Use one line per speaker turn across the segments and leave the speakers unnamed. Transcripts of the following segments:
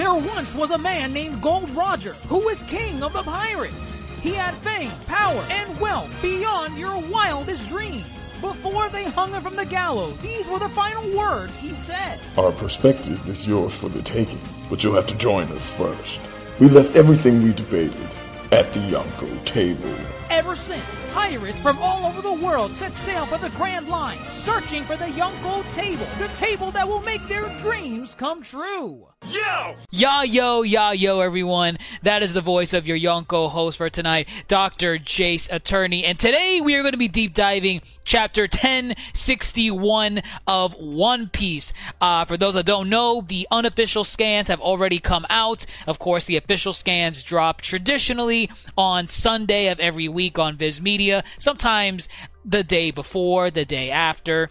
There once was a man named Gold Roger who was king of the pirates. He had fame, power, and wealth beyond your wildest dreams. Before they hung him from the gallows, these were the final words he said.
Our perspective is yours for the taking, but you'll have to join us first. We left everything we debated at the Yonko table.
Ever since, pirates from all over the world set sail for the Grand Line, searching for the Yonko table, the table that will make their dreams come true.
Yo! Ya yo, ya yo, everyone. That is the voice of your Yonko host for tonight, Dr. Jace Attorney. And today we are going to be deep diving chapter 1061 of One Piece. Uh, for those that don't know, the unofficial scans have already come out. Of course, the official scans drop traditionally on Sunday of every week on Viz Media, sometimes the day before, the day after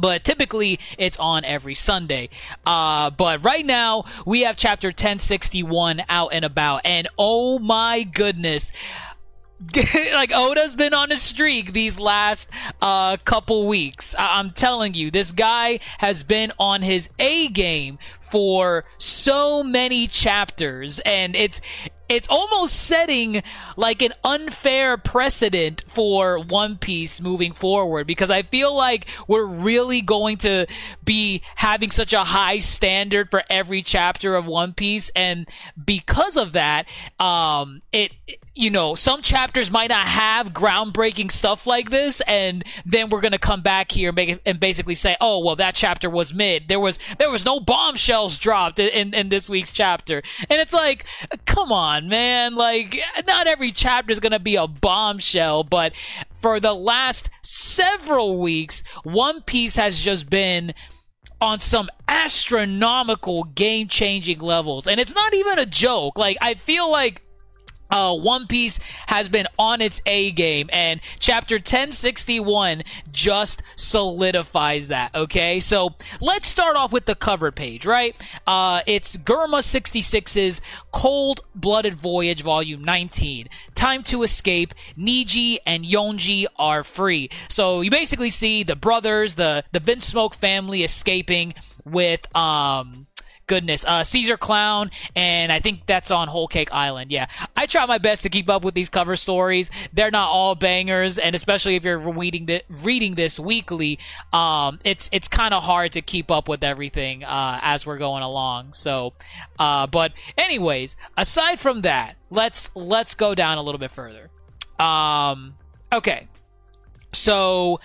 but typically it's on every Sunday. Uh, but right now we have chapter 1061 out and about, and oh my goodness. like Oda's been on a streak these last uh, couple weeks. I- I'm telling you, this guy has been on his A game for so many chapters, and it's it's almost setting like an unfair precedent for One Piece moving forward because I feel like we're really going to be having such a high standard for every chapter of One Piece, and because of that, um, it you know, some chapters might not have groundbreaking stuff like this, and then we're gonna come back here and make and basically say, oh, well, that chapter was mid. There was there was no bombshells dropped in, in, in this week's chapter, and it's like, come on, man, like not every chapter is gonna be a bombshell, but for the last several weeks, One Piece has just been on some astronomical game changing levels, and it's not even a joke. Like I feel like uh, One Piece has been on its A game, and chapter 1061 just solidifies that. Okay, so let's start off with the cover page, right? Uh, it's Germa 66's Cold Blooded Voyage, Volume 19. Time to escape. Niji and Yonji are free. So you basically see the brothers, the the Vinsmoke family escaping with um goodness. Uh, Caesar Clown, and I think that's on Whole Cake Island. Yeah, I try my best to keep up with these cover stories. They're not all bangers, and especially if you're reading the, reading this weekly, um, it's it's kind of hard to keep up with everything uh, as we're going along. So, uh, but anyways, aside from that, let's let's go down a little bit further. Um, okay, so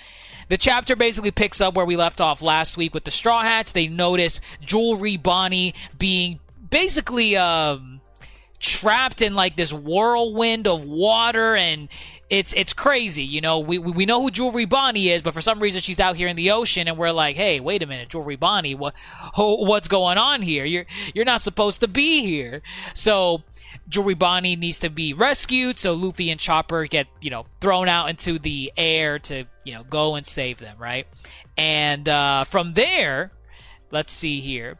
the chapter basically picks up where we left off last week with the Straw Hats. They notice Jewelry Bonnie being basically um, trapped in like this whirlwind of water and it's it's crazy, you know. We, we know who Jewelry Bonnie is, but for some reason she's out here in the ocean, and we're like, hey, wait a minute, Jewelry Bonnie, what what's going on here? You're you're not supposed to be here. So Jewelry Bonnie needs to be rescued, so Luffy and Chopper get, you know, thrown out into the air to, you know, go and save them, right? And uh, from there, let's see here.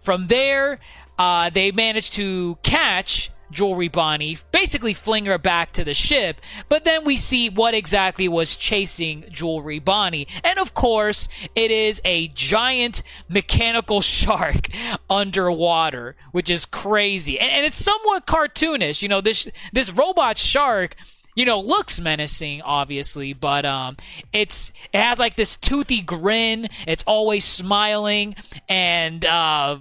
From there, uh, they manage to catch Jewelry Bonnie, basically fling her back to the ship, but then we see what exactly was chasing Jewelry Bonnie. And of course, it is a giant mechanical shark underwater, which is crazy. And, and it's somewhat cartoonish. You know, this this robot shark you know, looks menacing, obviously, but um, it's it has like this toothy grin. It's always smiling, and uh,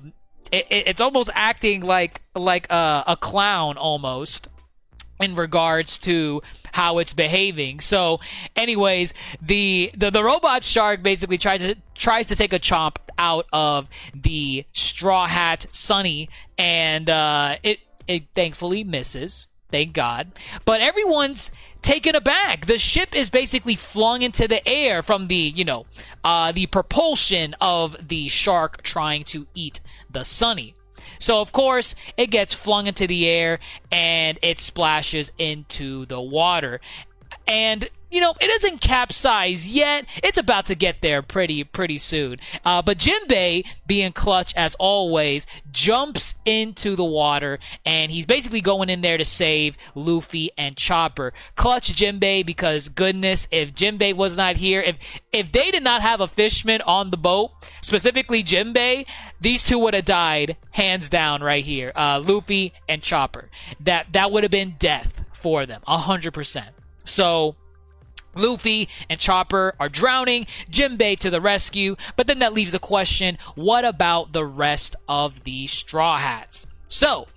it, it's almost acting like like a, a clown almost in regards to how it's behaving. So, anyways, the, the the robot shark basically tries to tries to take a chomp out of the straw hat Sunny, and uh, it it thankfully misses. Thank God. But everyone's taken aback. The ship is basically flung into the air from the, you know, uh, the propulsion of the shark trying to eat the Sunny. So of course it gets flung into the air and it splashes into the water. And you know, it doesn't capsize yet. It's about to get there pretty, pretty soon. Uh, but Jinbei, being clutch as always, jumps into the water and he's basically going in there to save Luffy and Chopper. Clutch Jinbei because goodness, if Jinbei was not here, if if they did not have a fishman on the boat, specifically Jinbei, these two would have died hands down right here. Uh, Luffy and Chopper. That that would have been death for them, hundred percent. So Luffy and Chopper are drowning, Jinbei to the rescue, but then that leaves the question, what about the rest of the Straw Hats? So,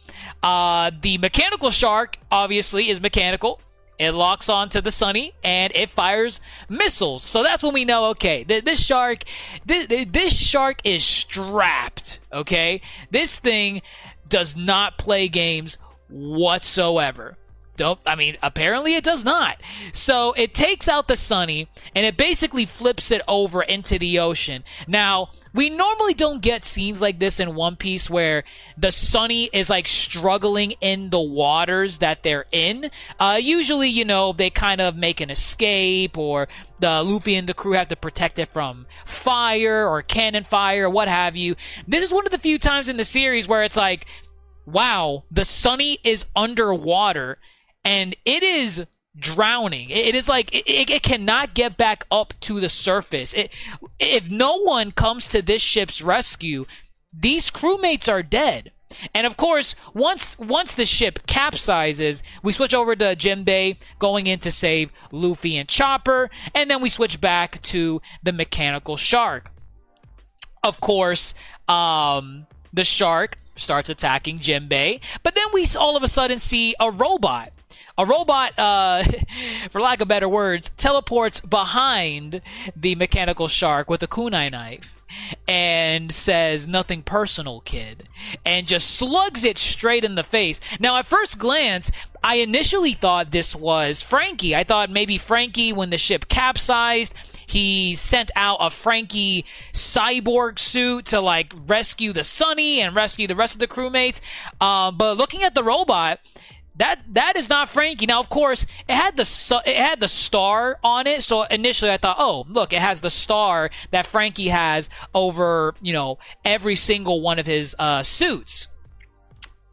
uh, the mechanical shark obviously is mechanical. It locks onto the Sunny and it fires missiles. So that's when we know, okay, th- this shark, th- this shark is strapped. Okay, this thing does not play games whatsoever. Don't I mean apparently it does not. So it takes out the Sunny and it basically flips it over into the ocean. Now, we normally don't get scenes like this in One Piece where the Sunny is like struggling in the waters that they're in. Uh, usually, you know, they kind of make an escape or the Luffy and the crew have to protect it from fire or cannon fire or what have you. This is one of the few times in the series where it's like, wow, the Sunny is underwater and it is drowning. It is like it, it, cannot get back up to the surface. It, if no one comes to this ship's rescue, these crewmates are dead. And of course, once once the ship capsizes, we switch over to Jinbei going in to save Luffy and Chopper, and then we switch back to the mechanical shark. Of course, um, the shark starts attacking Jinbei, but then we all of a sudden see a robot a robot, uh, for lack of better words, teleports behind the mechanical shark with a kunai knife and says, Nothing personal, kid, and just slugs it straight in the face. Now, at first glance, I initially thought this was Franky. I thought maybe Franky, when the ship capsized, he sent out a Franky cyborg suit to like rescue the Sunny and rescue the rest of the crewmates. Uh, but looking at the robot, that that is not Franky. Now, of course, it had the it had the star on it. So initially, I thought, oh, look, it has the star that Franky has over you know every single one of his uh, suits.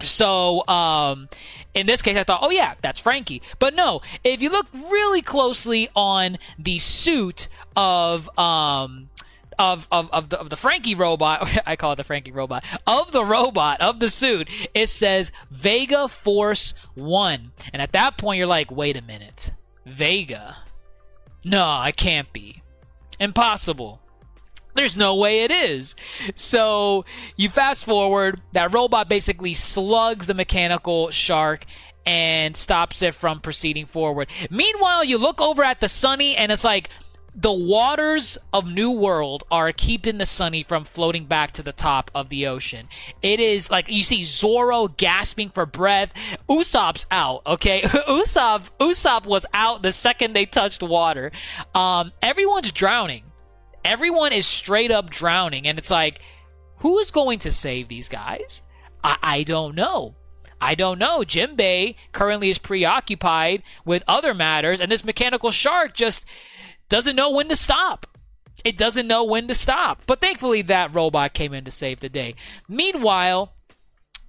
So um, in this case, I thought, oh yeah, that's Franky. But no, if you look really closely on the suit of um, of of of the, of the Franky robot, I call it the Franky robot, of the robot of the suit, it says Vega Force One, and at that point you're like, wait a minute, Vega? No, it can't be. Impossible. There's no way it is. So you fast forward, that robot basically slugs the mechanical shark and stops it from proceeding forward. Meanwhile, you look over at the Sunny and it's like, the waters of New World are keeping the Sunny from floating back to the top of the ocean. It is like you see Zoro gasping for breath. Usopp's out. Okay, Usopp Usopp was out the second they touched water. Um, everyone's drowning. Everyone is straight up drowning, and it's like, who is going to save these guys? I, I don't know. I don't know. Jinbei currently is preoccupied with other matters, and this mechanical shark just doesn't know when to stop. It doesn't know when to stop. But thankfully, that robot came in to save the day. Meanwhile,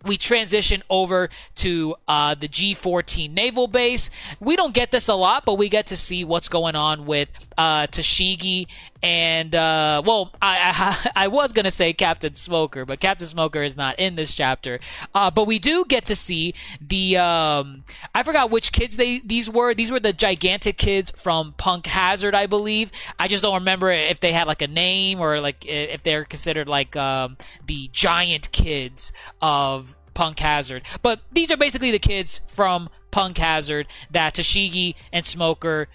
we transition over to uh, the G14 naval base. We don't get this a lot, but we get to see what's going on with uh, Tashigi and uh, well, I, I, I was gonna say Captain Smoker, but Captain Smoker is not in this chapter. Uh, but we do get to see the um, I forgot which kids they these were. These were the gigantic kids from Punk Hazard, I believe. I just don't remember if they had like a name or like if they're considered like um, the giant kids of Punk Hazard. But these are basically the kids from Punk Hazard that Tashigi and Smoker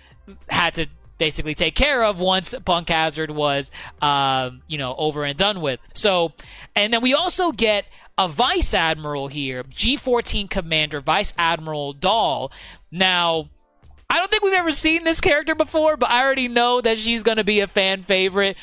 had to basically take care of once Punk Hazard was, um, you know, over and done with. So, and then we also get a vice admiral here, G14 commander, Vice Admiral Doll. Now, I don't think we've ever seen this character before, but I already know that she's going to be a fan favorite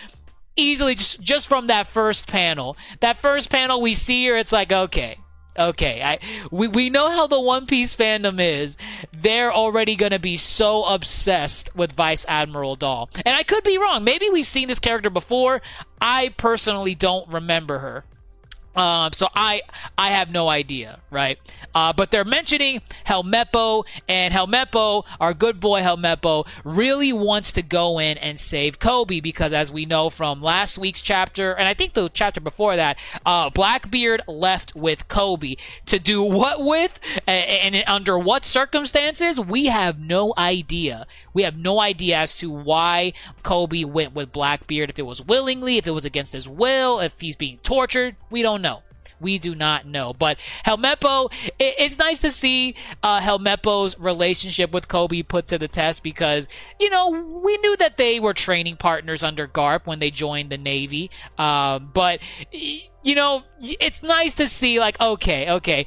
easily just just from that first panel. That first panel we see her, it's like okay, okay. I we we know how the One Piece fandom is. They're already gonna be so obsessed with Vice Admiral Doll, and I could be wrong. Maybe we've seen this character before. I personally don't remember her. Um, so I I have no idea, right? Uh, but they're mentioning Helmeppo, and Helmeppo, our good boy Helmeppo, really wants to go in and save Koby because, as we know from last week's chapter, and I think the chapter before that, uh, Blackbeard left with Koby to do what with, and, and under what circumstances, we have no idea. We have no idea as to why Koby went with Blackbeard. If it was willingly, if it was against his will, if he's being tortured, we don't. We do not know. But Helmeppo, it's nice to see uh, Helmeppo's relationship with Koby put to the test because, you know, we knew that they were training partners under Garp when they joined the Navy. Um, but, you know, it's nice to see, like, okay, okay.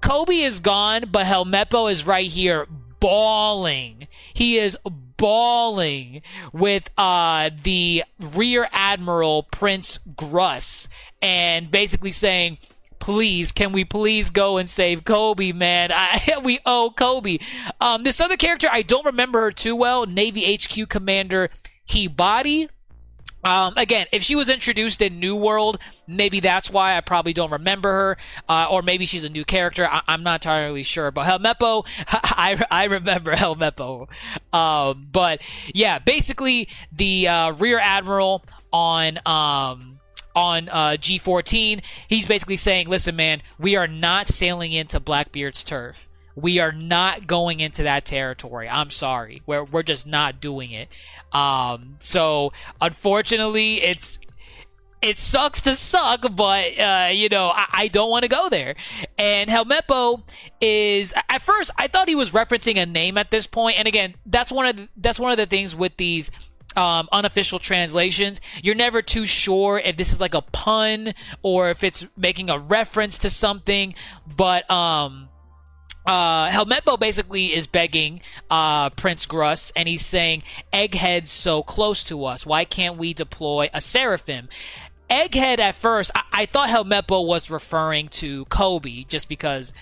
Koby is gone, but Helmeppo is right here bawling. He is bawling with uh, the Rear Admiral Prince Grus and basically saying, please, can we please go and save Koby, man? I, we owe Koby. Um, this other character, I don't remember her too well. Navy HQ Commander Hibari. Um, again, if she was introduced in New World, maybe that's why I probably don't remember her, uh, or maybe she's a new character. I- am not entirely sure. But Helmeppo, I, I remember Helmeppo. Um, but yeah, basically the uh, Rear Admiral on um, on uh, G14, he's basically saying, "Listen, man, we are not sailing into Blackbeard's turf." We are not going into that territory. I'm sorry. We're, we're just not doing it. Um, so unfortunately, it's it sucks to suck, but uh, you know I, I don't want to go there. And Helmeppo is at first I thought he was referencing a name at this point, and again that's one of the, that's one of the things with these um, unofficial translations. You're never too sure if this is like a pun or if it's making a reference to something, but um uh, Helmeppo basically is begging uh, Prince Grus, and he's saying, Egghead's so close to us. Why can't we deploy a Seraphim? Egghead, at first, I, I thought Helmeppo was referring to Koby, just because,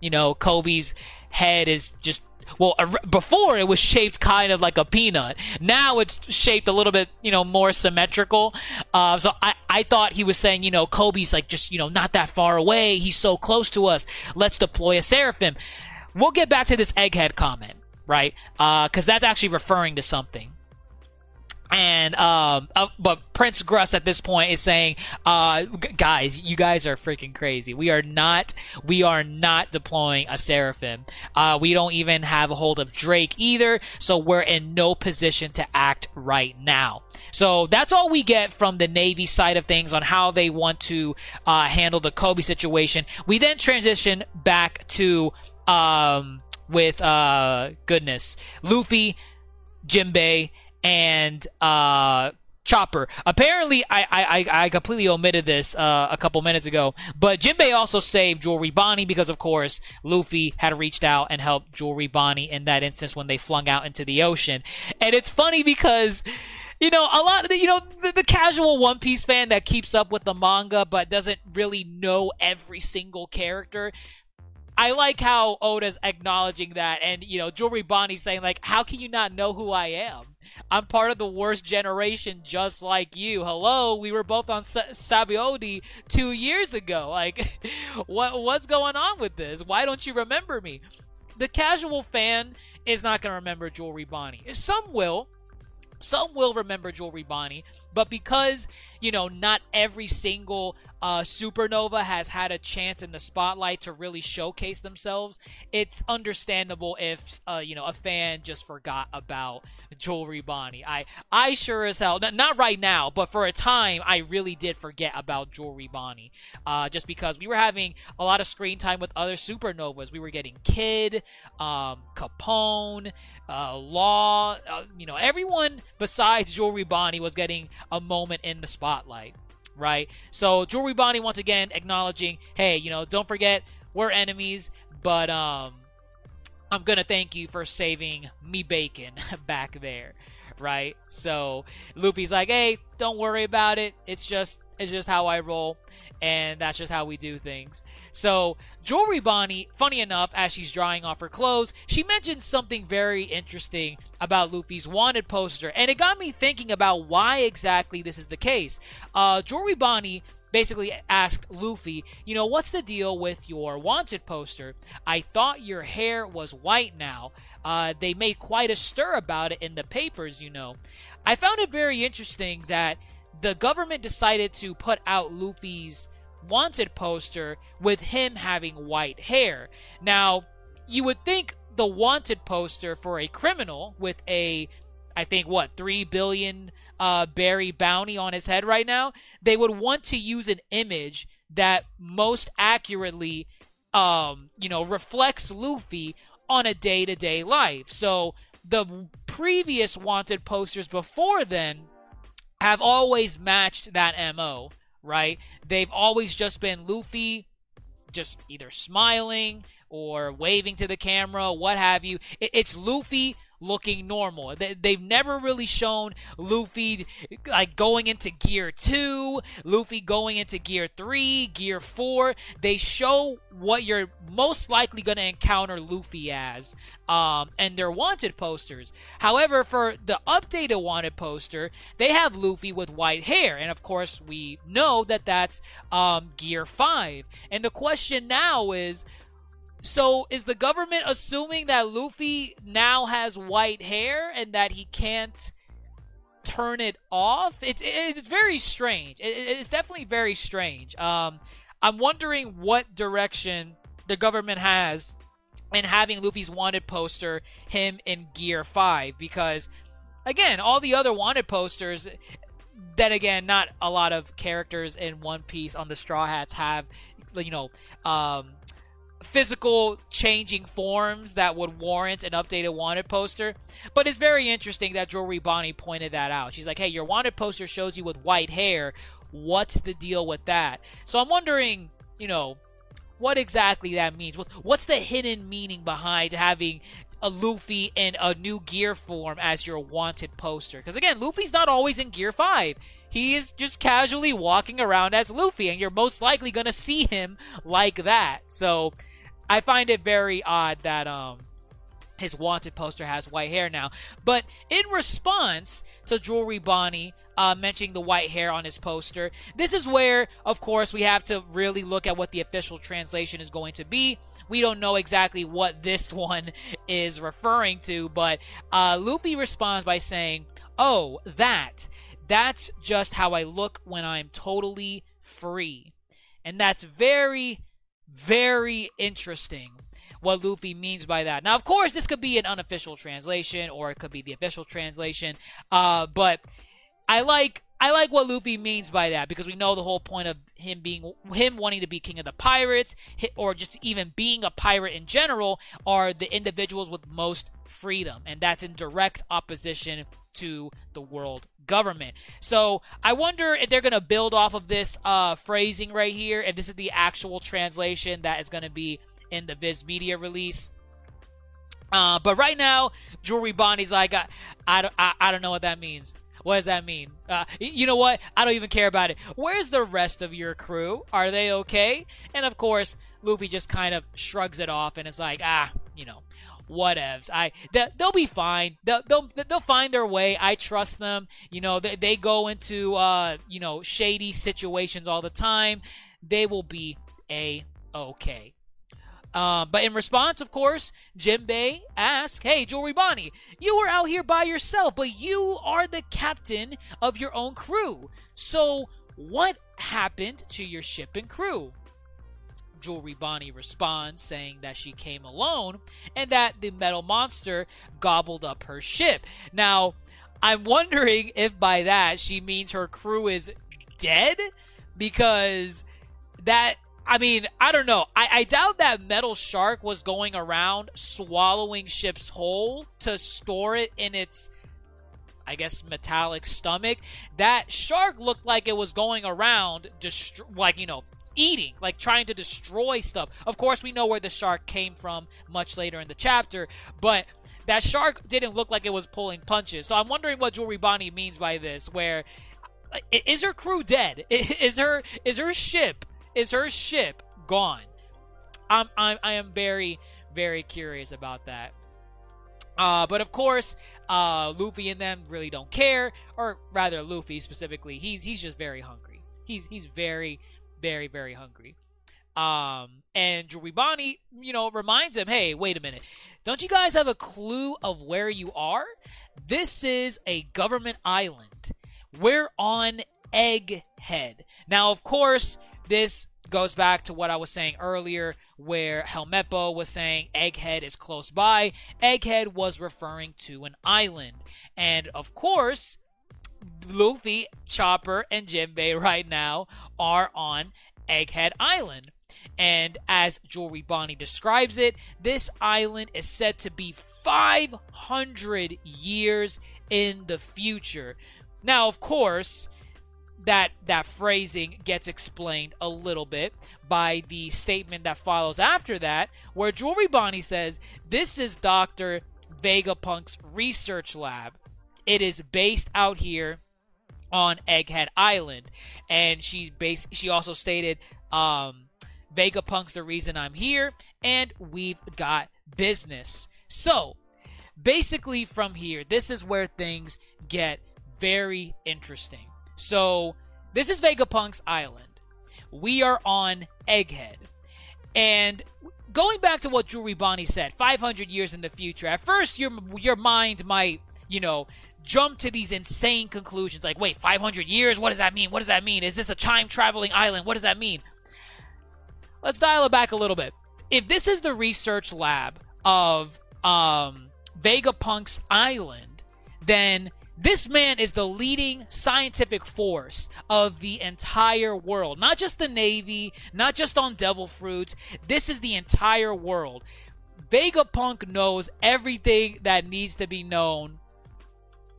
you know, Koby's head is just well before it was shaped kind of like a peanut. Now it's shaped a little bit you know more symmetrical. Uh, so I, I thought he was saying you know koby's like just you know not that far away. He's so close to us. Let's deploy a seraphim. We'll get back to this egghead comment right? Because uh, that's actually referring to something and um, uh, but Prince Grus at this point is saying, uh, guys, you guys are freaking crazy. We are not, we are not deploying a Seraphim. Uh, we don't even have a hold of Drake either, so we're in no position to act right now. So that's all we get from the Navy side of things on how they want to uh, handle the Koby situation. We then transition back to um, with uh, goodness, Luffy, Jinbei and uh, Chopper. Apparently, I, I, I completely omitted this uh, a couple minutes ago, but Jinbei also saved Jewelry Bonnie because, of course, Luffy had reached out and helped Jewelry Bonnie in that instance when they flung out into the ocean. And it's funny because you know, a lot of the, you know, the, the, casual One Piece fan that keeps up with the manga but doesn't really know every single character I like how Oda's acknowledging that, and you know, Jewelry Bonnie saying like, "How can you not know who I am? I'm part of the worst generation, just like you. Hello, we were both on Sa- Sabaody two years ago. Like, what what's going on with this? Why don't you remember me?" The casual fan is not going to remember Jewelry Bonnie. Some will. Some will remember Jewelry Bonnie, but because you know not every single uh, Supernova has had a chance in the spotlight to really showcase themselves, it's understandable if uh, you know a fan just forgot about Jewelry Bonnie. I I sure as hell not right now, but for a time I really did forget about Jewelry Bonnie, uh, just because we were having a lot of screen time with other Supernovas. We were getting Kid, um, Capone, uh, Law, uh, you know everyone besides Jewelry Bonnie was getting a moment in the spotlight right? So Jewelry Bonnie once again acknowledging, hey, you know, don't forget we're enemies, but um, I'm gonna thank you for saving me bacon back there, right? So Luffy's like, hey, don't worry about it. It's just it's just how I roll, and that's just how we do things. So Jewelry Bonnie, funny enough, as she's drying off her clothes, she mentioned something very interesting about Luffy's wanted poster, and it got me thinking about why exactly this is the case. Uh, Jewelry Bonnie basically asked Luffy, you know, what's the deal with your wanted poster? I thought your hair was white now. Uh, they made quite a stir about it in the papers, you know. I found it very interesting that the government decided to put out Luffy's wanted poster with him having white hair. Now, you would think the wanted poster for a criminal with a, I think, what, 3 billion uh, Berry bounty on his head right now, they would want to use an image that most accurately, um, you know, reflects Luffy on a day to day life. So the previous wanted posters before then have always matched that MO, right? They've always just been Luffy just either smiling or waving to the camera, what have you. It's Luffy looking normal. They've never really shown Luffy like going into gear 2, Luffy going into gear 3, gear 4. They show what you're most likely going to encounter Luffy as um, and their wanted posters. However, for the updated wanted poster, they have Luffy with white hair. And of course, we know that that's um, gear 5. And the question now is so is the government assuming that Luffy now has white hair and that he can't turn it off? It's it's very strange. It's definitely very strange. Um, I'm wondering what direction the government has in having Luffy's wanted poster him in Gear Five because again, all the other wanted posters. Then again, not a lot of characters in One Piece on the Straw Hats have, you know, um, physical changing forms that would warrant an updated wanted poster. But it's very interesting that Jewelry Bonnie pointed that out. She's like, hey, your wanted poster shows you with white hair. What's the deal with that? So I'm wondering, you know, what exactly that means. What's the hidden meaning behind having a Luffy in a new gear form as your wanted poster? Because again, Luffy's not always in gear 5 he is just casually walking around as Luffy, and you're most likely going to see him like that. So I find it very odd that um his wanted poster has white hair now. But in response to Jewelry Bonnie uh, mentioning the white hair on his poster, this is where, of course, we have to really look at what the official translation is going to be. We don't know exactly what this one is referring to, but uh, Luffy responds by saying, Oh, that. That's just how I look when I'm totally free. And that's very very interesting what Luffy means by that. Now, of course, this could be an unofficial translation or it could be the official translation. Uh, but I like I like what Luffy means by that because we know the whole point of him being him wanting to be king of the pirates or just even being a pirate in general are the individuals with most freedom and that's in direct opposition to the world government. So I wonder if they're going to build off of this uh, phrasing right here, if this is the actual translation that is going to be in the Viz Media release. Uh, but right now, Jewelry Bonnie's like, I, I, I, I don't know what that means. What does that mean? Uh, you know what? I don't even care about it. Where's the rest of your crew? Are they okay? And of course, Luffy just kind of shrugs it off and is like, ah, you know, whatevs. I they, will be fine. They'll, they'll they'll find their way. I trust them. You know, they, they go into uh you know shady situations all the time. They will be a okay. Uh, but in response, of course, Jinbei asks, Hey, Jewelry Bonnie, you were out here by yourself, but you are the captain of your own crew. So, what happened to your ship and crew? Jewelry Bonnie responds, saying that she came alone and that the metal monster gobbled up her ship. Now, I'm wondering if by that she means her crew is dead because that I mean, I don't know. I, I, doubt that metal shark was going around swallowing ships whole to store it in its, I guess, metallic stomach. That shark looked like it was going around, dest- like, you know, eating, like trying to destroy stuff. Of course, we know where the shark came from much later in the chapter, but that shark didn't look like it was pulling punches. So I'm wondering what Jewelry Bonnie means by this. Where uh, is her crew dead? Is her is her ship is her ship gone? I'm, I'm I am very very curious about that. Uh, but of course, uh, Luffy and them really don't care, or rather, Luffy specifically. He's he's just very hungry. He's he's very very very hungry. Um, and Bonnie, you know, reminds him, hey, wait a minute. Don't you guys have a clue of where you are? This is a government island. We're on Egghead. Now, of course, this goes back to what I was saying earlier, where Helmeppo was saying Egghead is close by. Egghead was referring to an island. And of course, Luffy, Chopper, and Jinbei right now are on Egghead Island. And as Jewelry Bonnie describes it, this island is said to be 500 years in the future. Now, of course, that that phrasing gets explained a little bit by the statement that follows after that, where Jewelry Bonnie says, "This is Doctor Vegapunk's research lab. It is based out here on Egghead Island." And she's based. She also stated, um, "Vegapunk's the reason I'm here, and we've got business." So, basically, from here, this is where things get very interesting. So this is Vegapunk's island. We are on Egghead. And going back to what Jewelry Bonnie said, 500 years in the future, at first your your mind might, you know, jump to these insane conclusions like, wait, 500 years? What does that mean? What does that mean? Is this a time traveling island? What does that mean? Let's dial it back a little bit. If this is the research lab of um, Vegapunk's island, then this man is the leading scientific force of the entire world. Not just the Navy, not just on Devil Fruits. This is the entire world. Vegapunk knows everything that needs to be known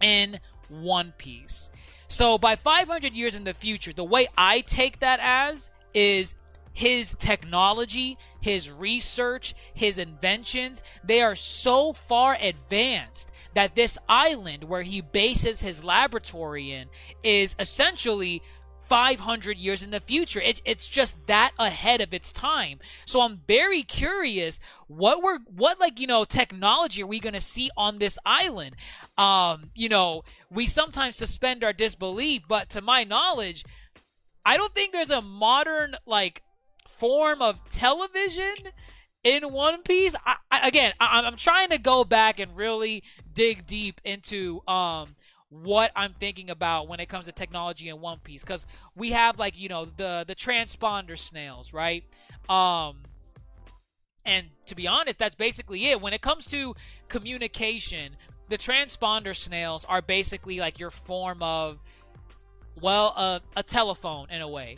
in One Piece. So by 500 years in the future, the way I take that as is his technology, his research, his inventions, they are so far advanced that this island where he bases his laboratory in is essentially 500 years in the future. It, it's just that ahead of its time. So I'm very curious what we're, what like, you know, technology are we going to see on this island? Um, you know, we sometimes suspend our disbelief, but to my knowledge, I don't think there's a modern, like, form of television in One Piece. I, I, again, I, am trying to go back and really dig deep into um, what I'm thinking about when it comes to technology in One Piece because we have like you know the the transponder snails, right? Um, and to be honest, that's basically it. When it comes to communication, the transponder snails are basically like your form of well, uh, a telephone in a way.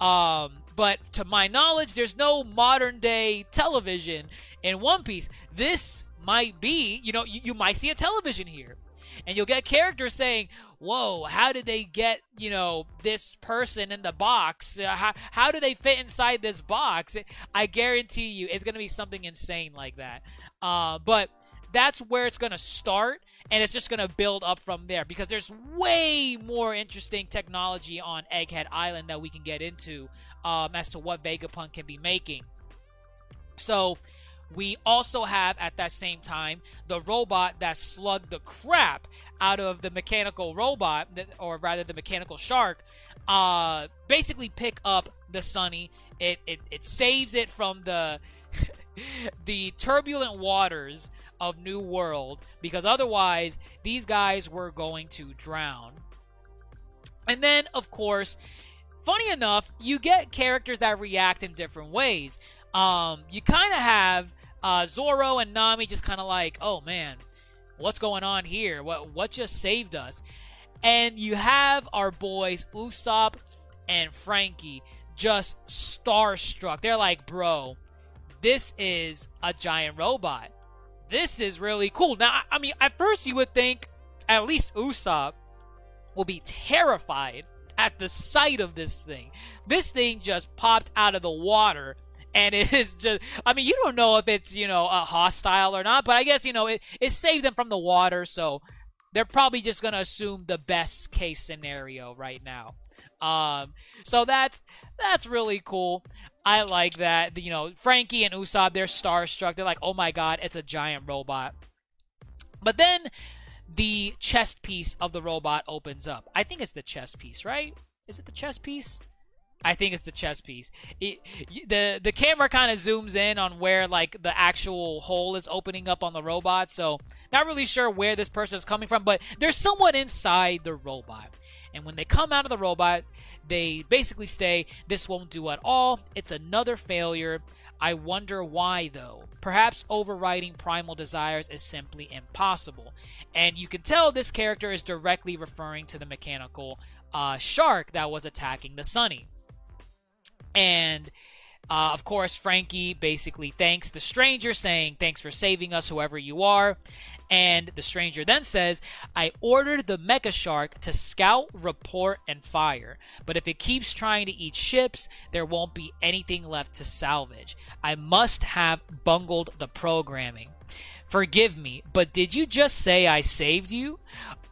Um, but to my knowledge, there's no modern day television in One Piece. This might be, you know, you, you might see a television here. And you'll get characters saying, Whoa, how did they get, you know, this person in the box? Uh, how, how do they fit inside this box? I guarantee you it's going to be something insane like that. Uh, but that's where it's going to start and it's just going to build up from there because there's way more interesting technology on Egghead Island that we can get into um, as to what Vegapunk can be making. So we also have at that same time the robot that slugged the crap out of the mechanical robot, or rather the mechanical shark, uh, basically pick up the Sunny. It, it, it saves it from the the turbulent waters of New World because otherwise these guys were going to drown. And then, of course, funny enough, you get characters that react in different ways. Um, you kind of have uh, Zoro and Nami just kind of like, oh man, what's going on here? What what just saved us? And you have our boys Usopp and Franky just starstruck. They're like, bro, this is a giant robot. This is really cool. Now, I mean, at first you would think at least Usopp will be terrified at the sight of this thing. This thing just popped out of the water and it is just i mean you don't know if it's you know a hostile or not but i guess you know it, it saved them from the water so they're probably just to assume the best case scenario right now. Um so that's that's really cool. I like that you know franky and usopp they're starstruck. They're like oh my god it's a giant robot. But then the chest piece of the robot opens up i think it's the chest piece right is it the chest piece I think it's the chest piece. It, the the camera kind of zooms in on where like the actual hole is opening up on the robot, so not really sure where this person is coming from, but there's someone inside the robot. And when they come out of the robot, they basically say, This won't do at all. It's another failure. I wonder why, though. Perhaps overriding primal desires is simply impossible. And you can tell this character is directly referring to the mechanical uh, shark that was attacking the Sunny. And uh, of course, Franky basically thanks the stranger, saying, Thanks for saving us, whoever you are. And the stranger then says, I ordered the Mecha Shark to scout, report, and fire. But if it keeps trying to eat ships, there won't be anything left to salvage. I must have bungled the programming. Forgive me, but did you just say I saved you?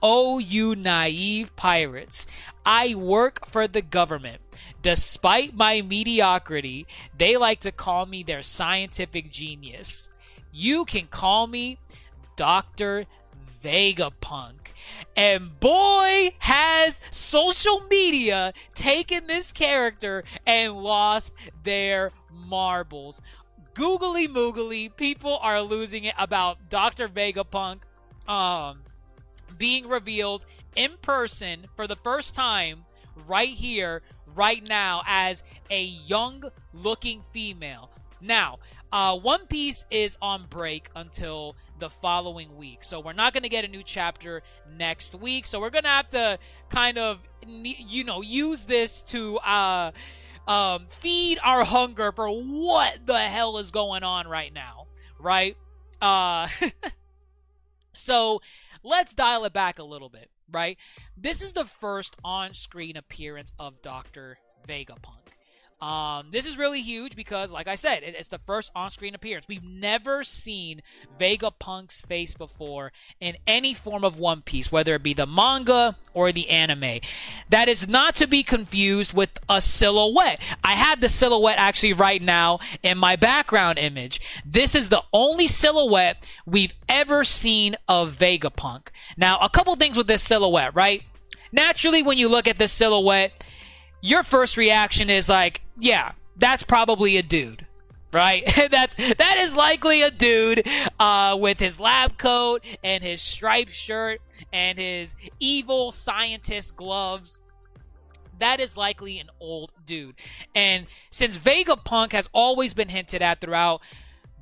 Oh, you naive pirates. I work for the government. Despite my mediocrity, they like to call me their scientific genius. You can call me Dr. Vegapunk. And boy, has social media taken this character and lost their marbles. Googly moogly, people are losing it about Dr. Vegapunk um, being revealed in person for the first time right here right now as a young looking female. Now, uh, One Piece is on break until the following week. So we're not going to get a new chapter next week. So we're going to have to kind of, you know, use this to uh, um, feed our hunger for what the hell is going on right now, right? Uh, so let's dial it back a little bit right? This is the first on screen appearance of Dr. Vegapunk. Um, this is really huge because, like I said, it's the first on-screen appearance. We've never seen Vegapunk's face before in any form of One Piece, whether it be the manga or the anime. That is not to be confused with a silhouette. I have the silhouette actually right now in my background image. This is the only silhouette we've ever seen of Vegapunk. Now, a couple things with this silhouette, right? Naturally, when you look at this silhouette, your first reaction is like, yeah, that's probably a dude. Right? that's that is likely a dude uh, with his lab coat and his striped shirt and his evil scientist gloves that is likely an old dude. And since Vegapunk has always been hinted at throughout,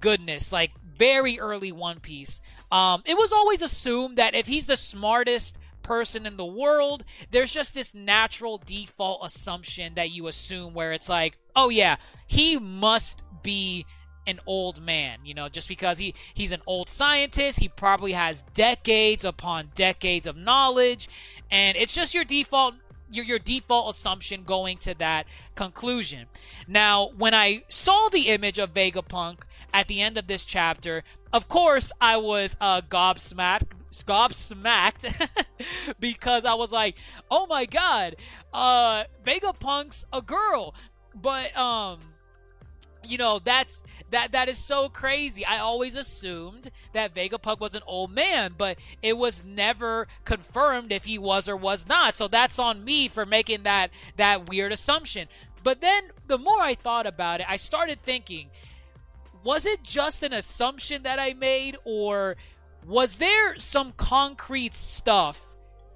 goodness, like very early One Piece, um, it was always assumed that if he's the smartest person in the world, there's just this natural default assumption that you assume where it's like, oh yeah, he must be an old man, you know, just because he he's an old scientist, he probably has decades upon decades of knowledge, and it's just your default your, your default assumption going to that conclusion. Now, when I saw the image of Vegapunk at the end of this chapter, of course I was uh, gobsmacked gobsmacked because I was like, oh my god, uh, Vegapunk's a girl, but um, you know that's that that is so crazy. I always assumed that Vegapunk was an old man, but it was never confirmed if he was or was not. So that's on me for making that that weird assumption. But then the more I thought about it, I started thinking, was it just an assumption that I made or was there some concrete stuff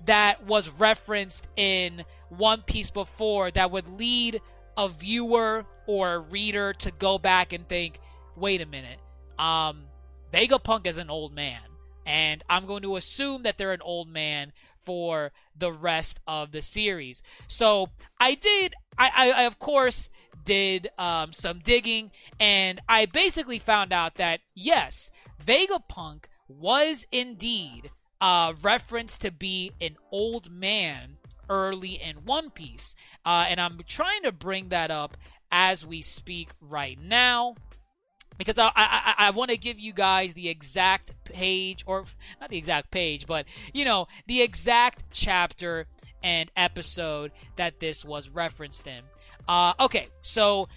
that was referenced in One Piece before that would lead a viewer or a reader to go back and think, wait a minute, um, Vegapunk is an old man, and I'm going to assume that they're an old man for the rest of the series. So I did, I, I, I of course did um, some digging, and I basically found out that yes, Vegapunk was indeed uh, referenced to be an old man early in One Piece. Uh, and I'm trying to bring that up as we speak right now because I, I, I want to give you guys the exact page, or not the exact page, but you know, the exact chapter and episode that this was referenced in. Uh, okay, so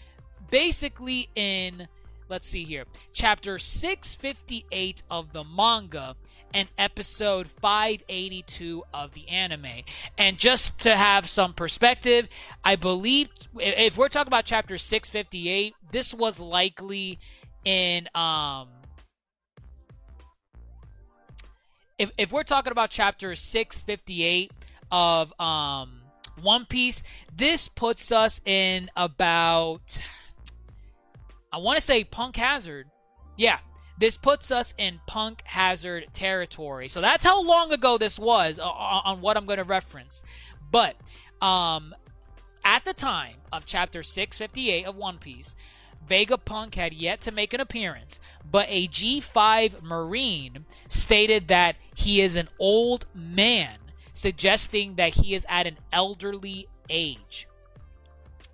basically, in let's see here, chapter 658 of the manga and episode 582 of the anime. And just to have some perspective, I believe if we're talking about chapter 658, this was likely in um if if we're talking about chapter 658 of um One Piece, this puts us in about I want to say Punk Hazard. Yeah, this puts us in Punk Hazard territory. So that's how long ago this was uh, on what I'm going to reference. But um at the time of chapter 658 of One Piece, Vegapunk had yet to make an appearance, but a G5 Marine stated that he is an old man, suggesting that he is at an elderly age.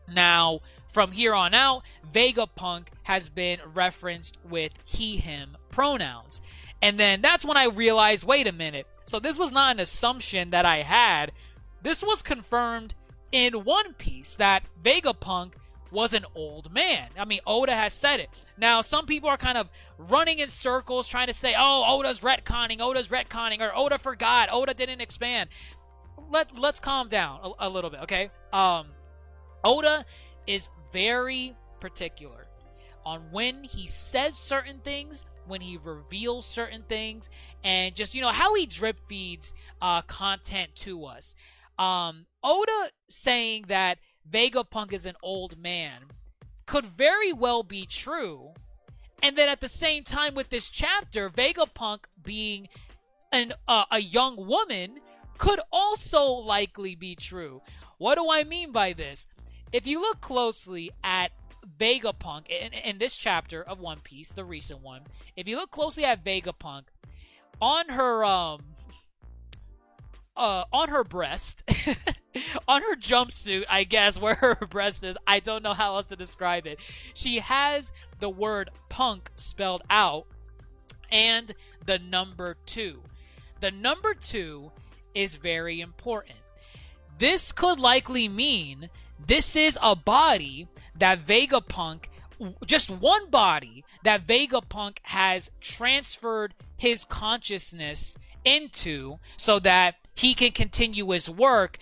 Now, from here on out, Vegapunk has been referenced with he, him pronouns. And then that's when I realized wait a minute. So this was not an assumption that I had. This was confirmed in One Piece that Vegapunk was an old man. I mean, Oda has said it. Now, some people are kind of running in circles trying to say, oh, Oda's retconning, Oda's retconning, or Oda forgot, Oda didn't expand. Let, let's calm down a, a little bit, okay? Um, Oda is very particular on when he says certain things, when he reveals certain things, and just, you know, how he drip feeds uh, content to us. Um, Oda saying that Vegapunk is an old man could very well be true. And then at the same time with this chapter, Vegapunk being an uh, a young woman could also likely be true. What do I mean by this? If you look closely at Vegapunk in, in this chapter of One Piece, the recent one, if you look closely at Vegapunk, on her um uh on her breast on her jumpsuit, I guess, where her breast is. I don't know how else to describe it. She has the word punk spelled out and the number two. The number two is very important. This could likely mean this is a body that Vegapunk, just one body that Vegapunk has transferred his consciousness into so that he can continue his work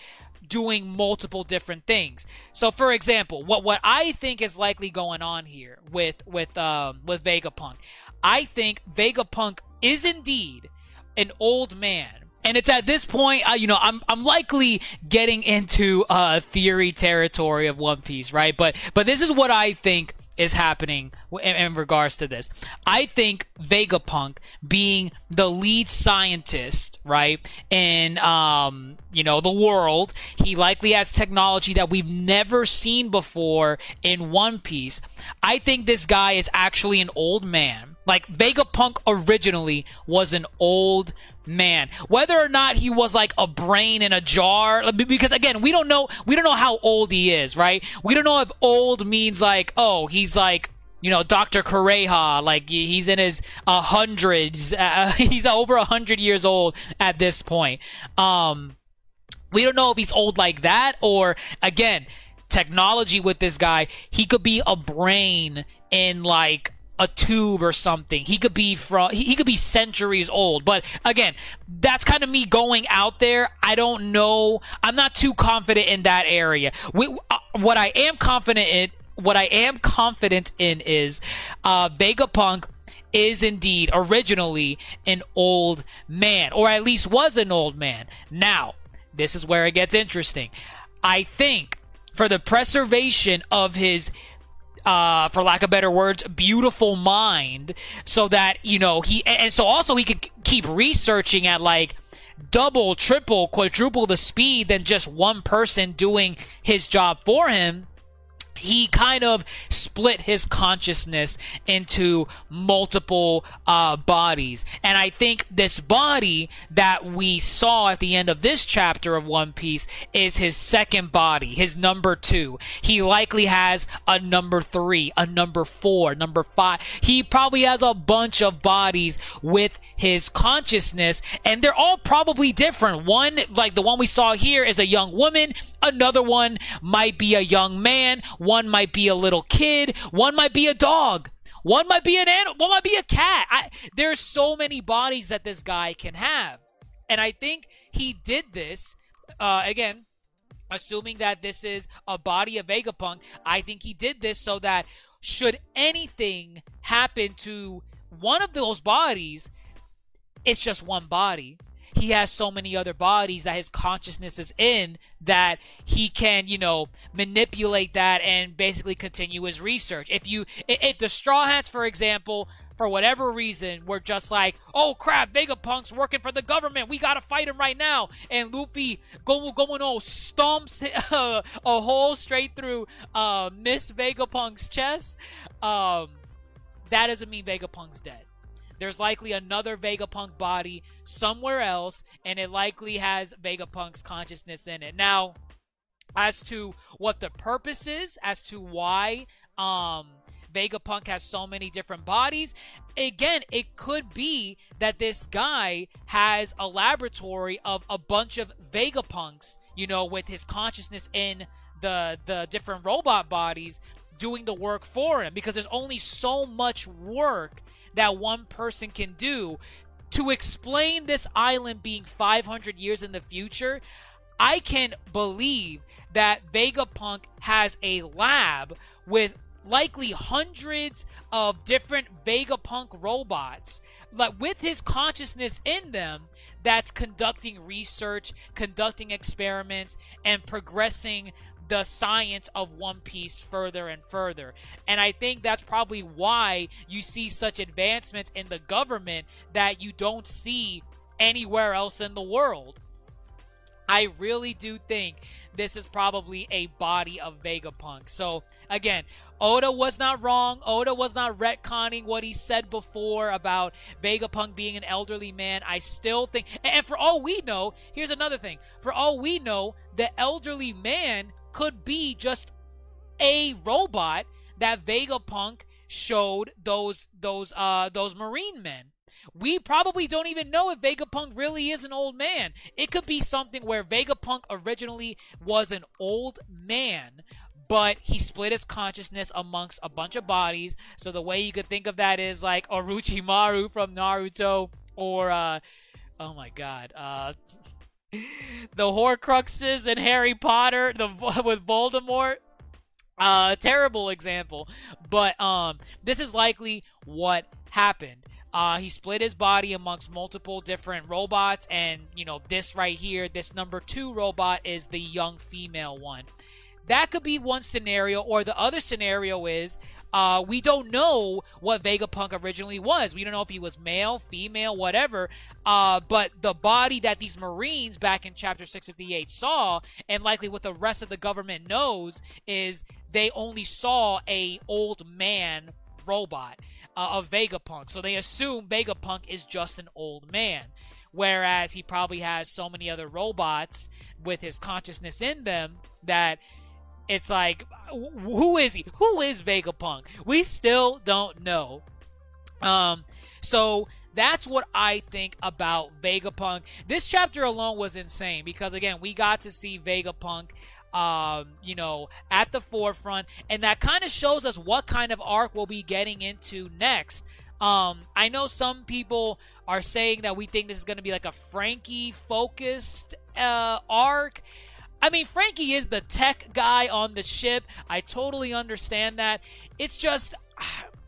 doing multiple different things. So, for example, what what I think is likely going on here with with um, with Vegapunk, I think Vegapunk is indeed an old man. And it's at this point, uh, you know, I'm I'm likely getting into uh, theory territory of One Piece, right? But but this is what I think is happening in, in, regards to this. I think Vegapunk being the lead scientist, right, in um, you know, the world, he likely has technology that we've never seen before in One Piece. I think this guy is actually an old man. Like Vegapunk originally was an old man whether or not he was like a brain in a jar because again we don't know we don't know how old he is right we don't know if old means like oh he's like you know dr Kureha, like he's in his uh, hundreds uh, he's over a hundred years old at this point um we don't know if he's old like that or again technology with this guy he could be a brain in like a tube or something. He could be from he, could be centuries old. But again, that's kind of me going out there. I don't know. I'm not too confident in that area. We, uh, what I am confident in what I am confident in is uh, Vegapunk is indeed originally an old man, or at least was an old man. Now, this is where it gets interesting. I think for the preservation of his uh, for lack of better words, beautiful mind, so that you know he and so also he could keep researching at like double, triple, quadruple the speed than just one person doing his job for him. He kind of split his consciousness into multiple uh, bodies. And I think this body that we saw at the end of this chapter of One Piece is his second body, his number two. He likely has a number three, a number four, number five. He probably has a bunch of bodies with his consciousness, and they're all probably different. One, like the one we saw here, is a young woman. Another one might be a young man. One might be a little kid. One might be a dog. One might be an animal. One might be a cat. I, there's so many bodies that this guy can have. And I think he did this, uh, again, assuming that this is a body of Vegapunk. I think he did this so that should anything happen to one of those bodies, it's just one body he has so many other bodies that his consciousness is in that he can, you know, manipulate that and basically continue his research. If you, if the Straw Hats, for example, for whatever reason, were just like, oh crap, Vegapunk's working for the government. We gotta fight him right now. And Luffy, Gomu Gomu no, stomps a, a hole straight through uh, Miss Vegapunk's chest. Um, that doesn't mean Vegapunk's dead there's likely another Vegapunk body somewhere else, and it likely has Vegapunk's consciousness in it. Now, as to what the purpose is, as to why um, Vegapunk has so many different bodies, again, it could be that this guy has a laboratory of a bunch of Vegapunks, you know, with his consciousness in the the different robot bodies doing the work for him because there's only so much work that one person can do. To explain this island being 500 years in the future, I can believe that Vegapunk has a lab with likely hundreds of different Vegapunk robots, like with his consciousness in them, that's conducting research, conducting experiments, and progressing the science of One Piece further and further. And I think that's probably why you see such advancements in the government that you don't see anywhere else in the world. I really do think this is probably a body of Vegapunk. So, again, Oda was not wrong. Oda was not retconning what he said before about Vegapunk being an elderly man. I still think, and for all we know, here's another thing. For all we know, the elderly man could be just a robot that Vegapunk showed those those uh those marine men. We probably don't even know if Vegapunk really is an old man. It could be something where Vegapunk originally was an old man, but he split his consciousness amongst a bunch of bodies. So the way you could think of that is like Orochimaru from Naruto, or uh, oh my god, uh, the Horcruxes and Harry Potter, the with Voldemort. Uh, terrible example, but um, this is likely what happened. Uh, he split his body amongst multiple different robots, and you know this right here, this number two robot is the young female one. That could be one scenario, or the other scenario is uh, we don't know what Vegapunk originally was. We don't know if he was male, female, whatever. Uh, but the body that these Marines back in Chapter 658 saw, and likely what the rest of the government knows, is they only saw a old man robot uh, of Vegapunk. So they assume Vegapunk is just an old man. Whereas he probably has so many other robots with his consciousness in them that it's like, who is he? Who is Vegapunk? We still don't know. Um, so that's what I think about Vegapunk. This chapter alone was insane because again, we got to see Vegapunk um, you know, at the forefront, and that kind of shows us what kind of arc we'll be getting into next. Um, I know some people are saying that we think this is going to be like a Franky focused uh, arc. I mean, Franky is the tech guy on the ship. I totally understand that. It's just.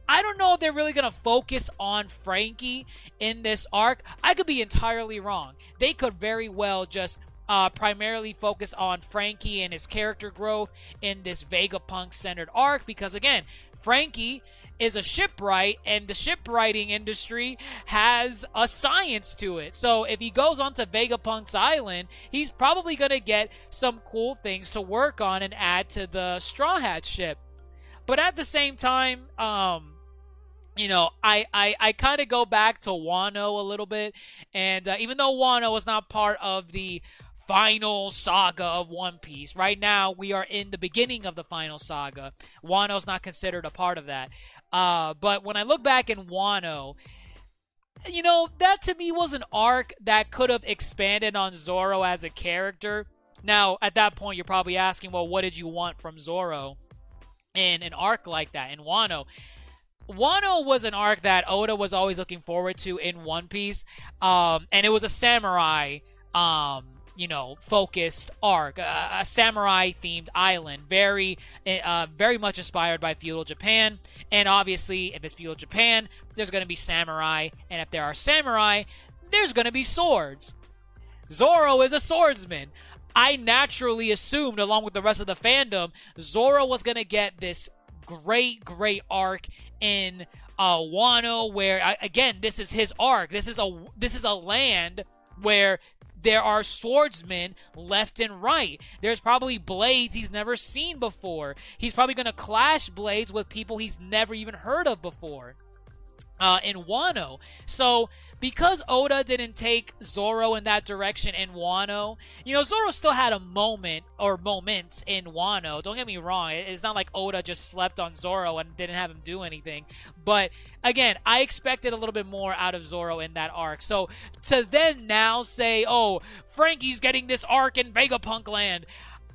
I don't know if they're really going to focus on Franky in this arc. I could be entirely wrong. They could very well just uh, primarily focus on Franky and his character growth in this Vegapunk centered arc because, again, Franky is a shipwright, and the shipwriting industry has a science to it. So if he goes onto Vegapunk's island, he's probably going to get some cool things to work on and add to the Straw Hat ship. But at the same time, um, you know, I, I, I kind of go back to Wano a little bit, and uh, even though Wano was not part of the final saga of One Piece. Right now, we are in the beginning of the final saga. Wano's not considered a part of that. Uh, but when I look back in Wano, you know, that to me was an arc that could have expanded on Zoro as a character. Now, at that point, you're probably asking, well, what did you want from Zoro in an arc like that in Wano? Wano was an arc that Oda was always looking forward to in One Piece, um, and it was a samurai um, you know, focused arc, uh, a samurai themed island, very, uh, very much inspired by feudal Japan. And obviously, if it's feudal Japan, there's going to be samurai, and if there are samurai, there's going to be swords. Zoro is a swordsman. I naturally assumed, along with the rest of the fandom, Zoro was going to get this great, great arc in uh, Wano, where again, this is his arc. This is a this is a land where there are swordsmen left and right. There's probably blades he's never seen before. He's probably going to clash blades with people he's never even heard of before. Uh, in Wano. So because Oda didn't take Zoro in that direction in Wano, you know, Zoro still had a moment or moments in Wano. Don't get me wrong. It's not like Oda just slept on Zoro and didn't have him do anything. But again, I expected a little bit more out of Zoro in that arc. So to then now say, oh, Franky's getting this arc in Vegapunk land.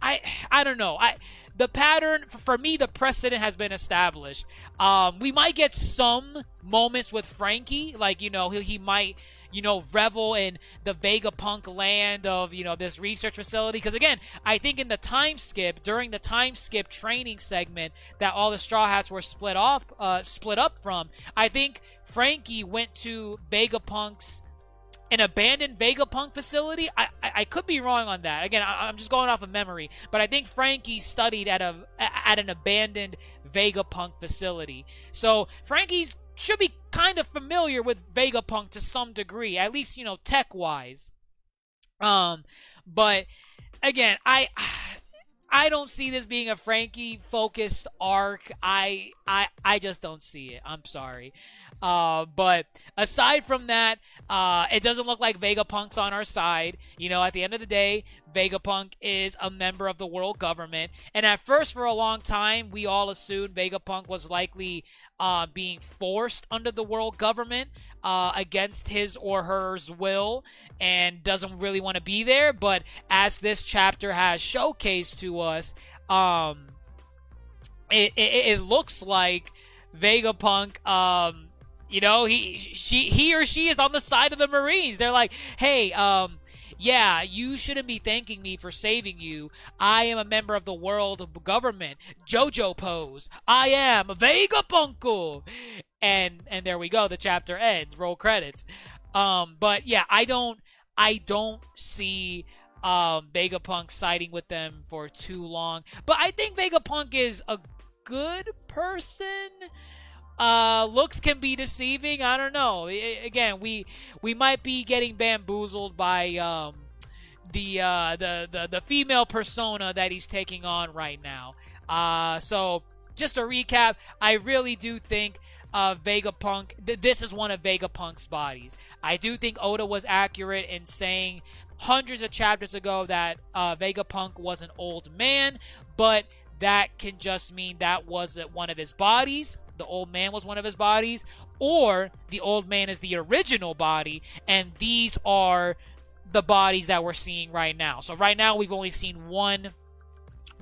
I I don't know. I the pattern for me, the precedent has been established. Um, we might get some moments with Franky, like you know he, he might you know revel in the Vegapunk land of you know this research facility. Because again, I think in the time skip during the time skip training segment that all the Straw Hats were split off, uh, split up from, I think Franky went to Vegapunk's an abandoned Vegapunk facility. I, I, I could be wrong on that. Again, I, am just going off of memory, but I think Franky studied at a at an abandoned Vegapunk facility. So Franky's should be kind of familiar with Vegapunk to some degree, at least you know tech wise. Um, but again, I. I don't see this being a Franky focused arc. I I I just don't see it. I'm sorry. Uh, but aside from that, uh, it doesn't look like Vegapunk's on our side. You know, at the end of the day, Vegapunk is a member of the world government. And at first, for a long time, we all assumed Vegapunk was likely uh, being forced under the world government uh, against his or her's will and doesn't really want to be there. But as this chapter has showcased to us, um, it, it, it looks like Vegapunk. Um, you know, he she he or she is on the side of the Marines. They're like, "Hey, um yeah, you shouldn't be thanking me for saving you. I am a member of the world government. Jojo pose. I am Vegapunko. And and there we go. The chapter ends. Roll credits. Um, but yeah, I don't I don't see um Vegapunk siding with them for too long. But I think Vegapunk is a good person uh, looks can be deceiving. I don't know. Again, we we might be getting bamboozled by um, the, uh, the the the female persona that he's taking on right now. Uh, so just to recap, I really do think uh, Vegapunk. Th- this is one of Vegapunk's bodies. I do think Oda was accurate in saying hundreds of chapters ago that uh, Vegapunk was an old man, but that can just mean that wasn't one of his bodies the old man was one of his bodies, or the old man is the original body, and these are the bodies that we're seeing right now. So right now we've only seen one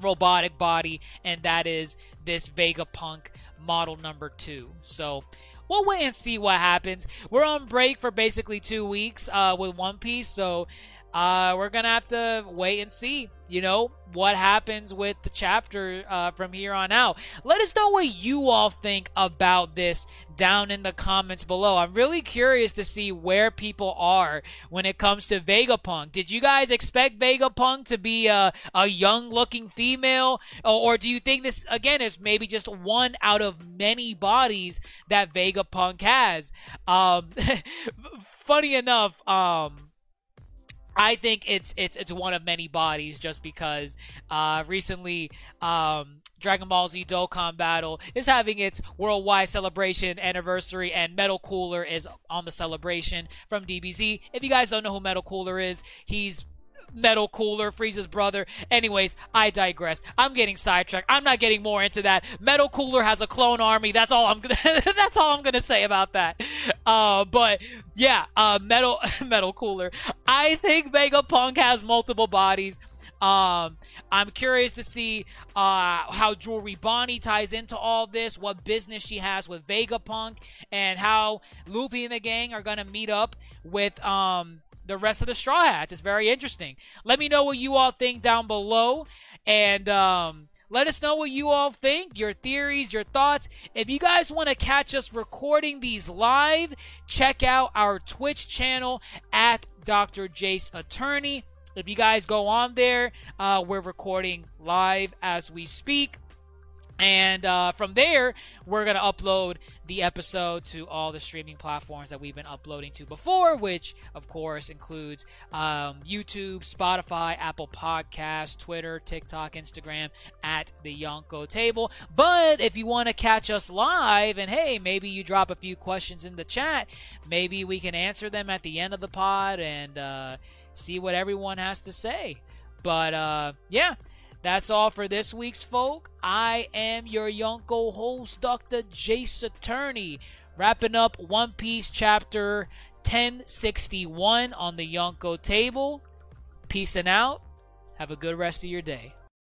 robotic body, and that is this Vegapunk model number two. So we'll wait and see what happens. We're on break for basically two weeks uh, with One Piece, so uh, we're gonna have to wait and see. You know what happens with the chapter uh, from here on out. Let us know what you all think about this down in the comments below. I'm really curious to see where people are when it comes to Vegapunk. Did you guys expect Vegapunk to be a, a young looking female? Or, or do you think this, again, is maybe just one out of many bodies that Vegapunk has? Um, funny enough, um, I think it's it's it's one of many bodies just because uh, recently um, Dragon Ball Z Dokkan Battle is having its worldwide celebration anniversary, and Metal Cooler is on the celebration from DBZ. If you guys don't know who Metal Cooler is, he's Metal Cooler, Frieza's brother. Anyways, I digress. I'm getting sidetracked. I'm not getting more into that. Metal Cooler has a clone army. That's all I'm gonna. that's all I'm gonna say about that. Uh, but yeah, uh, Metal Metal Cooler. I think Vegapunk has multiple bodies. Um, I'm curious to see uh, how Jewelry Bonnie ties into all this, what business she has with Vegapunk, and how Luffy and the gang are gonna meet up with um the rest of the Straw Hats. It's very interesting. Let me know what you all think down below, and um, let us know what you all think, your theories, your thoughts. If you guys want to catch us recording these live, check out our Twitch channel at Dr. Jace Attorney. If you guys go on there, uh, we're recording live as we speak. And uh, from there, we're going to upload the episode to all the streaming platforms that we've been uploading to before, which, of course, includes um, YouTube, Spotify, Apple Podcasts, Twitter, TikTok, Instagram, at the Yonko Table. But if you want to catch us live, and hey, maybe you drop a few questions in the chat, maybe we can answer them at the end of the pod and uh, see what everyone has to say. But uh, yeah. That's all for this week's folk. I am your Yonko host, Dr. Jace Attorney, wrapping up One Piece chapter 1061 on the Yonko table. Peace and out. Have a good rest of your day.